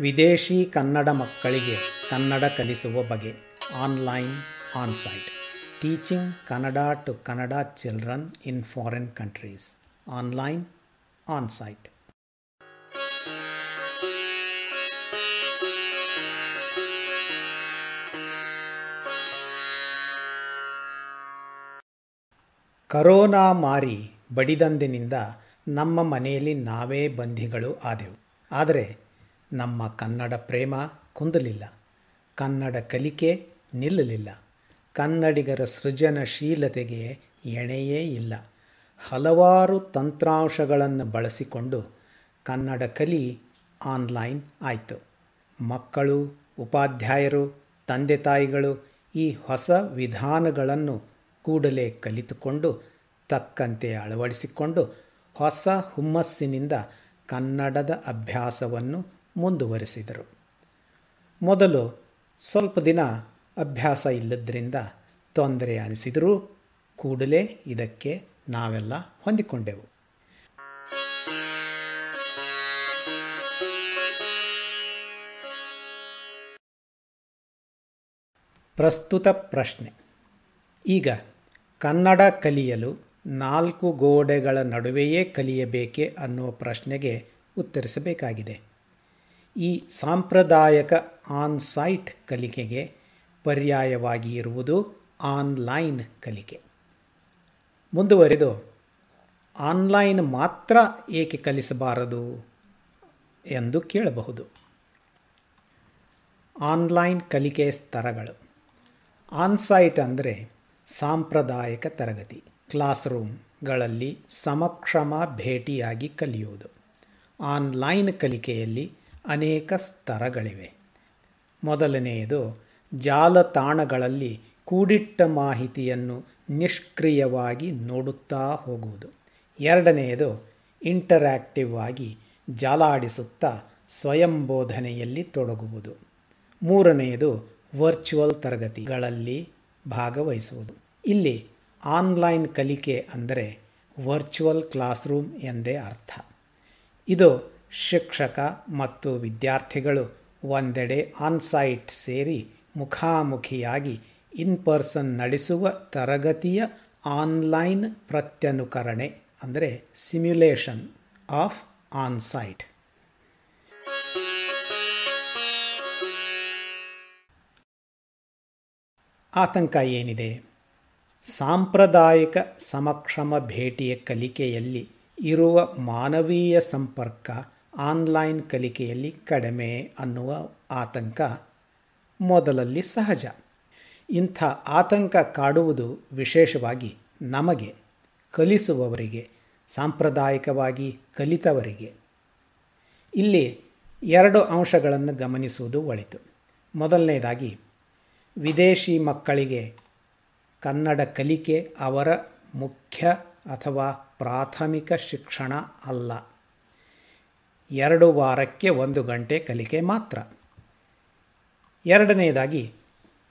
ವಿದೇಶಿ ಕನ್ನಡ ಮಕ್ಕಳಿಗೆ ಕನ್ನಡ ಕಲಿಸುವ ಬಗೆ. Online, onsite. Teaching Kannada to Kannada children in foreign countries. Online, onsite. Corona ಮಾರಿ ಬಡಿದಂದಿನಿಂದ ನಮ್ಮ ಮನೆಯಲ್ಲಿ ನಾವೇ ಬಂಧಿಗಳು ಆದೆವು. ಆದರೆ ನಮ್ಮ ಕನ್ನಡ ಪ್ರೇಮ ಕುಂದಲಿಲ್ಲ. ಕನ್ನಡ ಕಲಿಕೆ ನಿಲ್ಲಲಿಲ್ಲ. ಕನ್ನಡಿಗರ ಸೃಜನಶೀಲತೆಗೆ ಎಣೆಯೇ ಇಲ್ಲ. ಹಲವಾರು ತಂತ್ರಾಂಶಗಳನ್ನು ಬಳಸಿಕೊಂಡು ಕನ್ನಡ ಕಲಿ ಆನ್ಲೈನ್ ಆಯಿತು. ಮಕ್ಕಳು, ಉಪಾಧ್ಯಾಯರು, ತಂದೆ ತಾಯಿಗಳು ಈ ಹೊಸ ವಿಧಾನಗಳನ್ನು ಕೂಡಲೇ ಕಲಿತುಕೊಂಡು ತಕ್ಕಂತೆ ಅಳವಡಿಸಿಕೊಂಡು ಹೊಸ ಹುಮ್ಮಸ್ಸಿನಿಂದ ಕನ್ನಡದ ಅಭ್ಯಾಸವನ್ನು ಮುಂದುವರೆಸಿದರು. ಮೊದಲು ಸ್ವಲ್ಪ ದಿನ ಅಭ್ಯಾಸ ಇಲ್ಲದ್ರಿಂದ ತೊಂದರೆ ಅನಿಸಿದರೂ ಕೂಡಲೇ ಇದಕ್ಕೆ ನಾವೆಲ್ಲ ಹೊಂದಿಕೊಂಡೆವು. ಪ್ರಸ್ತುತ ಪ್ರಶ್ನೆ. ಈಗ ಕನ್ನಡ ಕಲಿಯಲು ನಾಲ್ಕು ಗೋಡೆಗಳ ನಡುವೆಯೇ ಕಲಿಯಬೇಕೆ ಅನ್ನುವ ಪ್ರಶ್ನೆಗೆ ಉತ್ತರಿಸಬೇಕಾಗಿದೆ. ಈ ಸಾಂಪ್ರದಾಯಿಕ ಆನ್ಸೈಟ್ ಕಲಿಕೆಗೆ ಪರ್ಯಾಯವಾಗಿ ಇರುವುದು ಆನ್ಲೈನ್ ಕಲಿಕೆ. ಮುಂದುವರೆದು, ಆನ್ಲೈನ್ ಮಾತ್ರ ಏಕೆ ಕಲಿಸಬಾರದು ಎಂದು ಕೇಳಬಹುದು. ಆನ್ಲೈನ್ ಕಲಿಕೆ ಸ್ತರಗಳು ಆನ್ಸೈಟ್ ಅಂದರೆ ಸಾಂಪ್ರದಾಯಿಕ ತರಗತಿ. ಕ್ಲಾಸ್ ರೂಮ್ಗಳಲ್ಲಿ ಸಮಕ್ಷಮ ಭೇಟಿಯಾಗಿ ಕಲಿಯುವುದು. ಆನ್ಲೈನ್ ಕಲಿಕೆಯಲ್ಲಿ ಅನೇಕ ಸ್ತರಗಳಿವೆ. ಮೊದಲನೆಯದು, ಜಾಲತಾಣಗಳಲ್ಲಿ ಕೂಡಿಟ್ಟ ಮಾಹಿತಿಯನ್ನು ನಿಷ್ಕ್ರಿಯವಾಗಿ ನೋಡುತ್ತಾ ಹೋಗುವುದು. ಎರಡನೆಯದು, ಇಂಟರ್ಯಾಕ್ಟಿವ್ ಆಗಿ ಜಾಲಾಡಿಸುತ್ತಾ ಸ್ವಯಂ ಬೋಧನೆಯಲ್ಲಿ ತೊಡಗುವುದು. ಮೂರನೆಯದು, ವರ್ಚುವಲ್ ತರಗತಿಗಳಲ್ಲಿ ಭಾಗವಹಿಸುವುದು. ಇಲ್ಲಿ ಆನ್ಲೈನ್ ಕಲಿಕೆ ಅಂದರೆ ವರ್ಚುವಲ್ ಕ್ಲಾಸ್ರೂಮ್ ಎಂದೇ ಅರ್ಥ. ಇದು ಶಿಕ್ಷಕ ಮತ್ತು ವಿದ್ಯಾರ್ಥಿಗಳು ಒಂದೆಡೆ ಆನ್ಸೈಟ್ ಸೇರಿ ಮುಖಾಮುಖಿಯಾಗಿ ಇನ್ ಪರ್ಸನ್ ನಡೆಸುವ ತರಗತಿಯ ಆನ್ಲೈನ್ ಪ್ರತ್ಯನುಕರಣೆ, ಅಂದರೆ ಸಿಮ್ಯುಲೇಷನ್ ಆಫ್ ಆನ್ಸೈಟ್. ಆತಂಕ ಏನಿದೆ? ಸಾಂಪ್ರದಾಯಿಕ ಸಮಕ್ಷಮ ಭೇಟಿಯ ಕಲಿಕೆಯಲ್ಲಿ ಇರುವ ಮಾನವೀಯ ಸಂಪರ್ಕ ಆನ್ಲೈನ್ ಕಲಿಕೆಯಲ್ಲಿ ಕಡಿಮೆ ಅನ್ನುವ ಆತಂಕ ಮೊದಲಲ್ಲಿ ಸಹಜ. ಇಂಥ ಆತಂಕ ಕಾಡುವುದು ವಿಶೇಷವಾಗಿ ನಮಗೆ, ಕಲಿಸುವವರಿಗೆ, ಸಾಂಪ್ರದಾಯಿಕವಾಗಿ ಕಲಿತವರಿಗೆ. ಇಲ್ಲಿ ಎರಡು ಅಂಶಗಳನ್ನು ಗಮನಿಸುವುದು ಒಳಿತು. ಮೊದಲನೇದಾಗಿ, ವಿದೇಶಿ ಮಕ್ಕಳಿಗೆ ಕನ್ನಡ ಕಲಿಕೆ ಅವರ ಮುಖ್ಯ ಅಥವಾ ಪ್ರಾಥಮಿಕ ಶಿಕ್ಷಣ ಅಲ್ಲ. ಎರಡು ವಾರಕ್ಕೆ ಒಂದು ಗಂಟೆ ಕಲಿಕೆ ಮಾತ್ರ. ಎರಡನೆಯದಾಗಿ,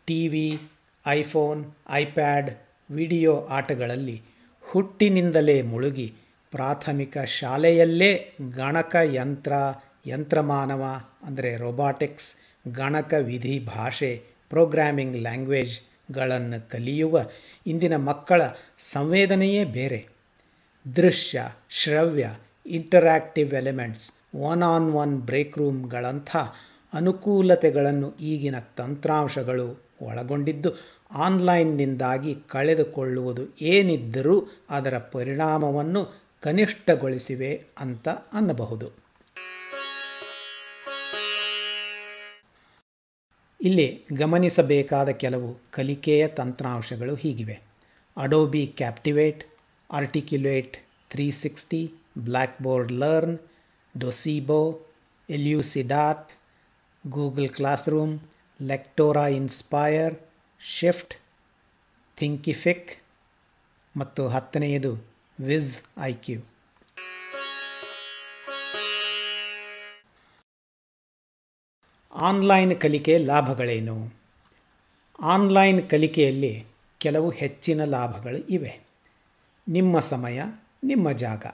T V, iPhone, iPad, video ಆಟಗಳಲ್ಲಿ ಹುಟ್ಟಿನಿಂದಲೇ ಮುಳುಗಿ ಪ್ರಾಥಮಿಕ ಶಾಲೆಯಲ್ಲೇ ಗಣಕ ಯಂತ್ರ, ಯಂತ್ರಮಾನವ, ಅಂದರೆ ರೊಬಾಟಿಕ್ಸ್ ಗಣಕ ವಿಧಿ ಭಾಷೆ ಪ್ರೋಗ್ರಾಮಿಂಗ್ ಲ್ಯಾಂಗ್ವೇಜ್ಗಳನ್ನು ಕಲಿಯುವ ಇಂದಿನ ಮಕ್ಕಳ ಸಂವೇದನೆಯೇ ಬೇರೆ. ದೃಶ್ಯ, ಶ್ರವ್ಯ interactive elements one on one break ರೂಮ್ಗಳಂಥ ಅನುಕೂಲತೆಗಳನ್ನು ಈಗಿನ ತಂತ್ರಾಂಶಗಳು ಒಳಗೊಂಡಿದ್ದು ಆನ್ಲೈನ್ನಿಂದಾಗಿ ಕಳೆದುಕೊಳ್ಳುವುದು ಏನಿದ್ದರೂ ಅದರ ಪರಿಣಾಮವನ್ನು ಕನಿಷ್ಠಗೊಳಿಸಿವೆ ಅಂತ ಅನ್ನಬಹುದು. ಇಲ್ಲಿ ಗಮನಿಸಬೇಕಾದ ಕೆಲವು ಕಲಿಕೆಯ ತಂತ್ರಾಂಶಗಳು ಹೀಗಿವೆ. Adobe Captivate Articulate three sixty Blackboard learn Docebo Elucidat Google Classroom, Lectora inspire shift Thinkific ಮತ್ತು ಹತ್ತನೆಯದು ವಿಜ್ ಐ ಕ್ಯೂ ಆನ್ಲೈನ್ ಕಲಿಕೆ ಲಾಭಗಳೇನು? ಆನ್ಲೈನ್ ಕಲಿಕೆಯಲ್ಲಿ ಕೆಲವು ಹೆಚ್ಚಿನ ಲಾಭಗಳು ಇವೆ. ನಿಮ್ಮ ಸಮಯ ನಿಮ್ಮ ಜಾಗ.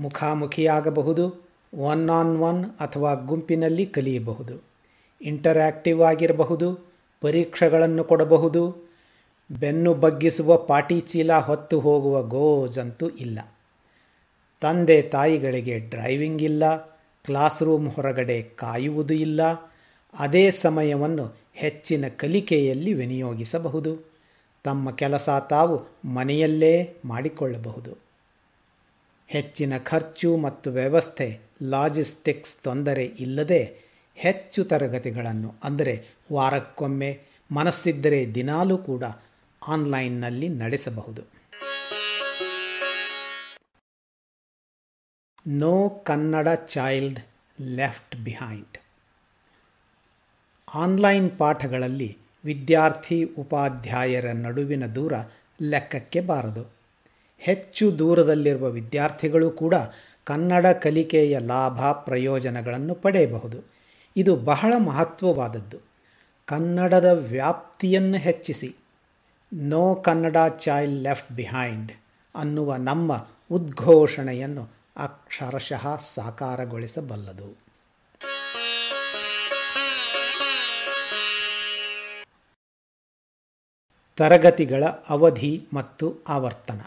ಮುಖಾಮುಖಿಯಾಗಬಹುದು ಒನ್ ಆನ್ ಒನ್ ಅಥವಾ ಗುಂಪಿನಲ್ಲಿ ಕಲಿಯಬಹುದು. ಇಂಟರ್ಯಾಕ್ಟಿವ್ ಆಗಿರಬಹುದು, ಪರೀಕ್ಷೆಗಳನ್ನು ಕೊಡಬಹುದು. ಬೆನ್ನು ಬಗ್ಗಿಸುವ ಪಾಟಿ ಚೀಲ ಹೊತ್ತು ಹೋಗುವ ಗೋಜಂತೂ ಇಲ್ಲ. ತಂದೆ ತಾಯಿಗಳಿಗೆ ಡ್ರೈವಿಂಗ್ ಇಲ್ಲ, ಕ್ಲಾಸ್ ರೂಮ್ ಹೊರಗಡೆ ಕಾಯುವುದು ಇಲ್ಲ. ಅದೇ ಸಮಯವನ್ನು ಹೆಚ್ಚಿನ ಕಲಿಕೆಯಲ್ಲಿ ವಿನಿಯೋಗಿಸಬಹುದು. ತಮ್ಮ ಕೆಲಸ ತಾವು ಮನೆಯಲ್ಲೇ ಮಾಡಿಕೊಳ್ಳಬಹುದು. ಹೆಚ್ಚಿನ ಖರ್ಚು ಮತ್ತು ವ್ಯವಸ್ಥೆ, ಲಾಜಿಸ್ಟಿಕ್ಸ್ ತೊಂದರೆ ಇಲ್ಲದೆ ಹೆಚ್ಚು ತರಗತಿಗಳನ್ನು, ಅಂದರೆ ವಾರಕ್ಕೊಮ್ಮೆ ಮನಸ್ಸಿದ್ದರೆ ದಿನಾಲೂ ಕೂಡ ಆನ್ಲೈನ್ನಲ್ಲಿ ನಡೆಸಬಹುದು. No Kannada child left behind. Online ಪಾಠಗಳಲ್ಲಿ ವಿದ್ಯಾರ್ಥಿ ಉಪಾಧ್ಯಾಯರ ನಡುವಿನ ದೂರ ಲೆಕ್ಕಕ್ಕೆ ಬಾರದು. ಹೆಚ್ಚು ದೂರದಲ್ಲಿರುವ ವಿದ್ಯಾರ್ಥಿಗಳು ಕೂಡ ಕನ್ನಡ ಕಲಿಕೆಯ ಲಾಭ ಪ್ರಯೋಜನಗಳನ್ನು ಪಡೆಯಬಹುದು. ಇದು ಬಹಳ ಮಹತ್ವವಾದದ್ದು. ಕನ್ನಡದ ವ್ಯಾಪ್ತಿಯನ್ನು ಹೆಚ್ಚಿಸಿ. No Kannada child left behind ಅನ್ನುವ ನಮ್ಮ ಉದ್ಘೋಷಣೆಯನ್ನು ಅಕ್ಷರಶಃ ಸಾಕಾರಗೊಳಿಸಬಲ್ಲದು. ತರಗತಿಗಳ ಅವಧಿ ಮತ್ತು ಆವರ್ತನ.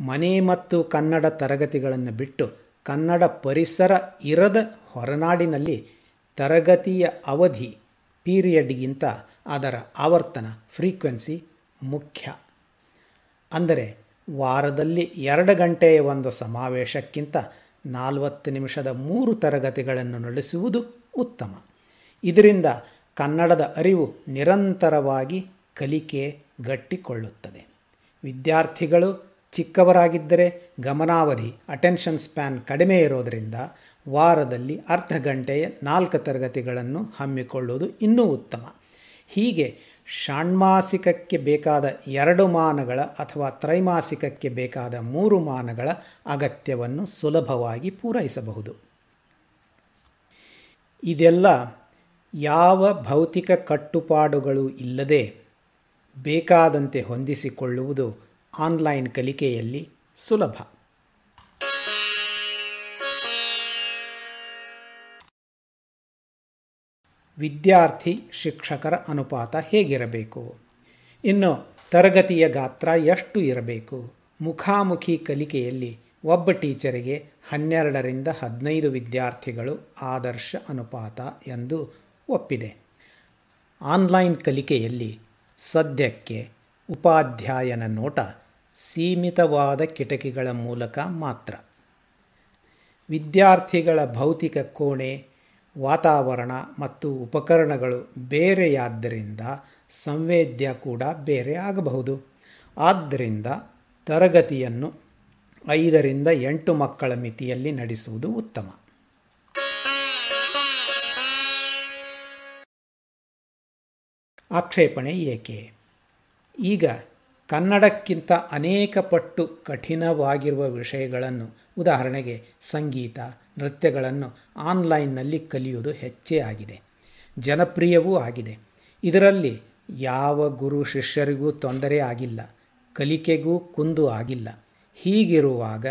ಮನೆ ಮತ್ತು ಕನ್ನಡ ತರಗತಿಗಳನ್ನು ಬಿಟ್ಟು ಕನ್ನಡ ಪರಿಸರ ಇರದ ಹೊರನಾಡಿನಲ್ಲಿ ತರಗತಿಯ ಅವಧಿ ಪೀರಿಯಡ್ಗಿಂತ ಅದರ ಆವರ್ತನ ಫ್ರೀಕ್ವೆನ್ಸಿ ಮುಖ್ಯ. ಅಂದರೆ ವಾರದಲ್ಲಿ ಎರಡು ಗಂಟೆಯ ಒಂದು ಸಮಾವೇಶಕ್ಕಿಂತ ನಾಲ್ವತ್ತು ನಿಮಿಷದ ಮೂರು ತರಗತಿಗಳನ್ನು ನಡೆಸುವುದು ಉತ್ತಮ. ಇದರಿಂದ ಕನ್ನಡದ ಅರಿವು ನಿರಂತರವಾಗಿ ಕಲಿಕೆ ಗಟ್ಟಿಕೊಳ್ಳುತ್ತದೆ. ವಿದ್ಯಾರ್ಥಿಗಳು ಚಿಕ್ಕವರಾಗಿದ್ದರೆ ಗಮನಾವಧಿ ಅಟೆನ್ಷನ್ ಸ್ಪ್ಯಾನ್ ಕಡಿಮೆ ಇರೋದರಿಂದ ವಾರದಲ್ಲಿ ಅರ್ಧ ಗಂಟೆಯ ನಾಲ್ಕು ತರಗತಿಗಳನ್ನು ಹಮ್ಮಿಕೊಳ್ಳುವುದು ಇನ್ನೂ ಉತ್ತಮ. ಹೀಗೆ ಷಾಣ್ಮಾಸಿಕಕ್ಕೆ ಬೇಕಾದ ಎರಡು ಮಾನಗಳ ಅಥವಾ ತ್ರೈಮಾಸಿಕಕ್ಕೆ ಬೇಕಾದ ಮೂರು ಮಾನಗಳ ಅಗತ್ಯವನ್ನು ಸುಲಭವಾಗಿ ಪೂರೈಸಬಹುದು. ಇದೆಲ್ಲ ಯಾವ ಭೌತಿಕ ಕಟ್ಟುಪಾಡುಗಳು ಇಲ್ಲದೆ ಬೇಕಾದಂತೆ ಹೊಂದಿಸಿಕೊಳ್ಳುವುದು ಆನ್ಲೈನ್ ಕಲಿಕೆಯಲ್ಲಿ ಸುಲಭ. ವಿದ್ಯಾರ್ಥಿ ಶಿಕ್ಷಕರ ಅನುಪಾತ ಹೇಗಿರಬೇಕು? ಇನ್ನು ತರಗತಿಯ ಗಾತ್ರ ಎಷ್ಟು ಇರಬೇಕು? ಮುಖಾಮುಖಿ ಕಲಿಕೆಯಲ್ಲಿ ಒಬ್ಬ ಟೀಚರಿಗೆ ಹನ್ನೆರಡರಿಂದ ಹದಿನೈದು ವಿದ್ಯಾರ್ಥಿಗಳು ಆದರ್ಶ ಅನುಪಾತ ಎಂದು ಒಪ್ಪಿದೆ. ಆನ್ಲೈನ್ ಕಲಿಕೆಯಲ್ಲಿ ಸದ್ಯಕ್ಕೆ ಉಪಾಧ್ಯಾಯನ ನೋಟ ಸೀಮಿತವಾದ ಕಿಟಕಿಗಳ ಮೂಲಕ ಮಾತ್ರ. ವಿದ್ಯಾರ್ಥಿಗಳ ಭೌತಿಕ ಕೋಣೆ, ವಾತಾವರಣ ಮತ್ತು ಉಪಕರಣಗಳು ಬೇರೆಯಾದ್ದರಿಂದ ಸಂವೇದ್ಯ ಕೂಡ ಬೇರೆ ಆಗಬಹುದು. ಆದ್ದರಿಂದ ತರಗತಿಯನ್ನು ಐದರಿಂದ ಎಂಟು ಮಕ್ಕಳ ಮಿತಿಯಲ್ಲಿ ನಡೆಸುವುದು ಉತ್ತಮ. ಆಕ್ಷೇಪಣೆ ಏಕೆ? ಈಗ ಕನ್ನಡಕ್ಕಿಂತ ಅನೇಕ ಪಟ್ಟು ಕಠಿಣವಾಗಿರುವ ವಿಷಯಗಳನ್ನು, ಉದಾಹರಣೆಗೆ ಸಂಗೀತ, ನೃತ್ಯಗಳನ್ನು ಆನ್ಲೈನ್ನಲ್ಲಿ ಕಲಿಯುವುದು ಹೆಚ್ಚೇ ಆಗಿದೆ, ಜನಪ್ರಿಯವೂ ಆಗಿದೆ. ಇದರಲ್ಲಿ ಯಾವ ಗುರು ಶಿಷ್ಯರಿಗೂ ತೊಂದರೆ ಆಗಿಲ್ಲ, ಕಲಿಕೆಗೂ ಕುಂದು ಆಗಿಲ್ಲ. ಹೀಗಿರುವಾಗ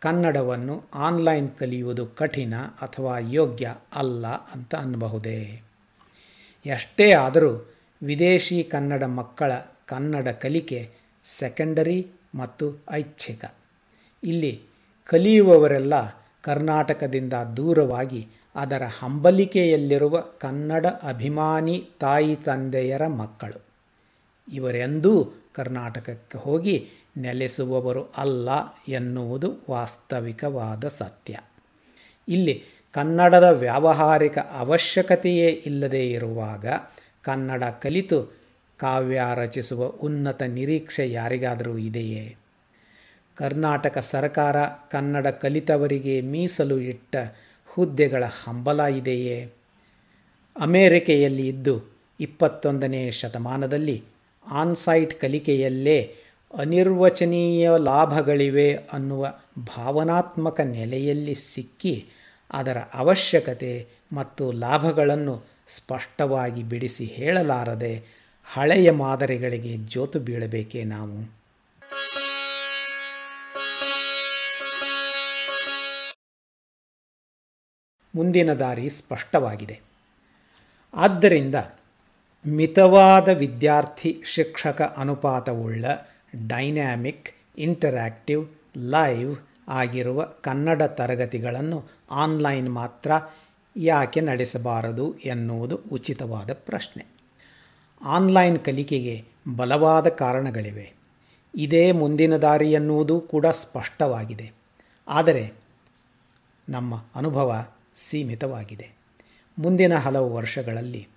ಕನ್ನಡವನ್ನು ಆನ್ಲೈನ್ ಕಲಿಯುವುದು ಕಠಿಣ ಅಥವಾ ಯೋಗ್ಯ ಅಲ್ಲ ಅಂತ ಅನ್ನಬಹುದೇ? ಎಷ್ಟೇ ಆದರೂ ವಿದೇಶಿ ಕನ್ನಡ ಮಕ್ಕಳ ಕನ್ನಡ ಕಲಿಕೆ ಸೆಕೆಂಡರಿ ಮತ್ತು ಐಚ್ಛಿಕ. ಇಲ್ಲಿ ಕಲಿಯುವವರೆಲ್ಲ ಕರ್ನಾಟಕದಿಂದ ದೂರವಾಗಿ ಅದರ ಹಂಬಲಿಕೆಯಲ್ಲಿರುವ ಕನ್ನಡ ಅಭಿಮಾನಿ ತಾಯಿ ತಂದೆಯರ ಮಕ್ಕಳು. ಇವರೆಂದೂ ಕರ್ನಾಟಕಕ್ಕೆ ಹೋಗಿ ನೆಲೆಸುವವರು ಅಲ್ಲ ಎನ್ನುವುದು ವಾಸ್ತವಿಕವಾದ ಸತ್ಯ. ಇಲ್ಲಿ ಕನ್ನಡದ ವ್ಯಾವಹಾರಿಕ ಅವಶ್ಯಕತೆಯೇ ಇಲ್ಲದೇ ಇರುವಾಗ ಕನ್ನಡ ಕಲಿತು ಕಾವ್ಯ ರಚಿಸುವ ಉನ್ನತ ನಿರೀಕ್ಷೆ ಯಾರಿಗಾದರೂ ಇದೆಯೇ? ಕರ್ನಾಟಕ ಸರ್ಕಾರ ಕನ್ನಡ ಕಲಿತವರಿಗೆ ಮೀಸಲು ಇಟ್ಟ ಹುದ್ದೆಗಳ ಹಂಬಲ ಇದೆಯೇ? ಅಮೇರಿಕೆಯಲ್ಲಿ ಇದ್ದು ಇಪ್ಪತ್ತೊಂದನೇ ಶತಮಾನದಲ್ಲಿ ಆನ್ಸೈಟ್ ಕಲಿಕೆಯಲ್ಲೇ ಅನಿರ್ವಚನೀಯ ಲಾಭಗಳಿವೆ ಅನ್ನುವ ಭಾವನಾತ್ಮಕ ನೆಲೆಯಲ್ಲಿ ಸಿಕ್ಕಿ ಅದರ ಅವಶ್ಯಕತೆ ಮತ್ತು ಲಾಭಗಳನ್ನು ಸ್ಪಷ್ಟವಾಗಿ ಬಿಡಿಸಿ ಹೇಳಲಾರದೆ ಹಳೆಯ ಮಾದರಿಗಳಿಗೆ ಜೋತು ಬೀಳಬೇಕೇ ನಾವು? ಮುಂದಿನ ದಾರಿ ಸ್ಪಷ್ಟವಾಗಿದೆ. ಆದ್ದರಿಂದ ಮಿತವಾದ ವಿದ್ಯಾರ್ಥಿ ಶಿಕ್ಷಕ ಅನುಪಾತವುಳ್ಳ ಡೈನ್ಯಾಮಿಕ್ ಇಂಟರ್ಯಾಕ್ಟಿವ್ ಲೈವ್ ಆಗಿರುವ ಕನ್ನಡ ತರಗತಿಗಳನ್ನು ಆನ್ಲೈನ್ ಮಾತ್ರ ಯಾಕೆ ನಡೆಸಬಾರದು ಎನ್ನುವುದು ಉಚಿತವಾದ ಪ್ರಶ್ನೆ. ಆನ್ಲೈನ್ ಕಲಿಕೆಗೆ ಬಲವಾದ ಕಾರಣಗಳಿವೆ. ಇದೇ ಮುಂದಿನ ದಾರಿ ಎನ್ನುವುದು ಕೂಡ ಸ್ಪಷ್ಟವಾಗಿದೆ. ಆದರೆ ನಮ್ಮ ಅನುಭವ ಸೀಮಿತವಾಗಿದೆ. ಮುಂದಿನ ಹಲವು ವರ್ಷಗಳಲ್ಲಿ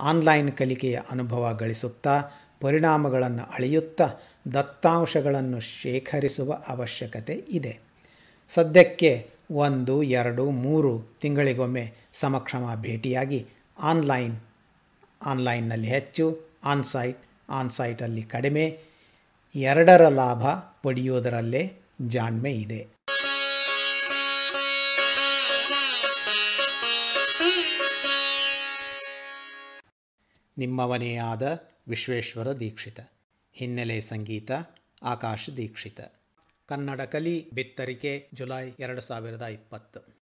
ಆನ್ಲೈನ್ ಕಲಿಕೆಯ ಅನುಭವ ಗಳಿಸುತ್ತಾ, ಪರಿಣಾಮಗಳನ್ನು ಅಳೆಯುತ್ತಾ, ದತ್ತಾಂಶಗಳನ್ನು ಶೇಖರಿಸುವ ಅವಶ್ಯಕತೆ ಇದೆ. ಸದ್ಯಕ್ಕೆ ಒಂದು, ಎರಡು, ಮೂರು ತಿಂಗಳಿಗೊಮ್ಮೆ ಸಮಕ್ಷಮ ಭೇಟಿಯಾಗಿ ಆನ್ಲೈನ್ ಆನ್ಲೈನ್ನಲ್ಲಿ ಹೆಚ್ಚು, ಆನ್ಸೈಟ್, ಆನ್ಸೈಟಲ್ಲಿ ಕಡಿಮೆ, ಎರಡರ ಲಾಭ ಪಡೆಯುವುದರಲ್ಲೇ ಜಾಣ್ಮೆ ಇದೆ. ನಿಮ್ಮವನೇ ಆದ ವಿಶ್ವೇಶ್ವರ ದೀಕ್ಷಿತ. ಹಿನ್ನೆಲೆ ಸಂಗೀತ, ಆಕಾಶ ದೀಕ್ಷಿತ. ಕನ್ನಡ ಕಲಿ ಬಿತ್ತರಿಕೆ, ಜುಲೈ ಎರಡು ಸಾವಿರದ ಇಪ್ಪತ್ತು.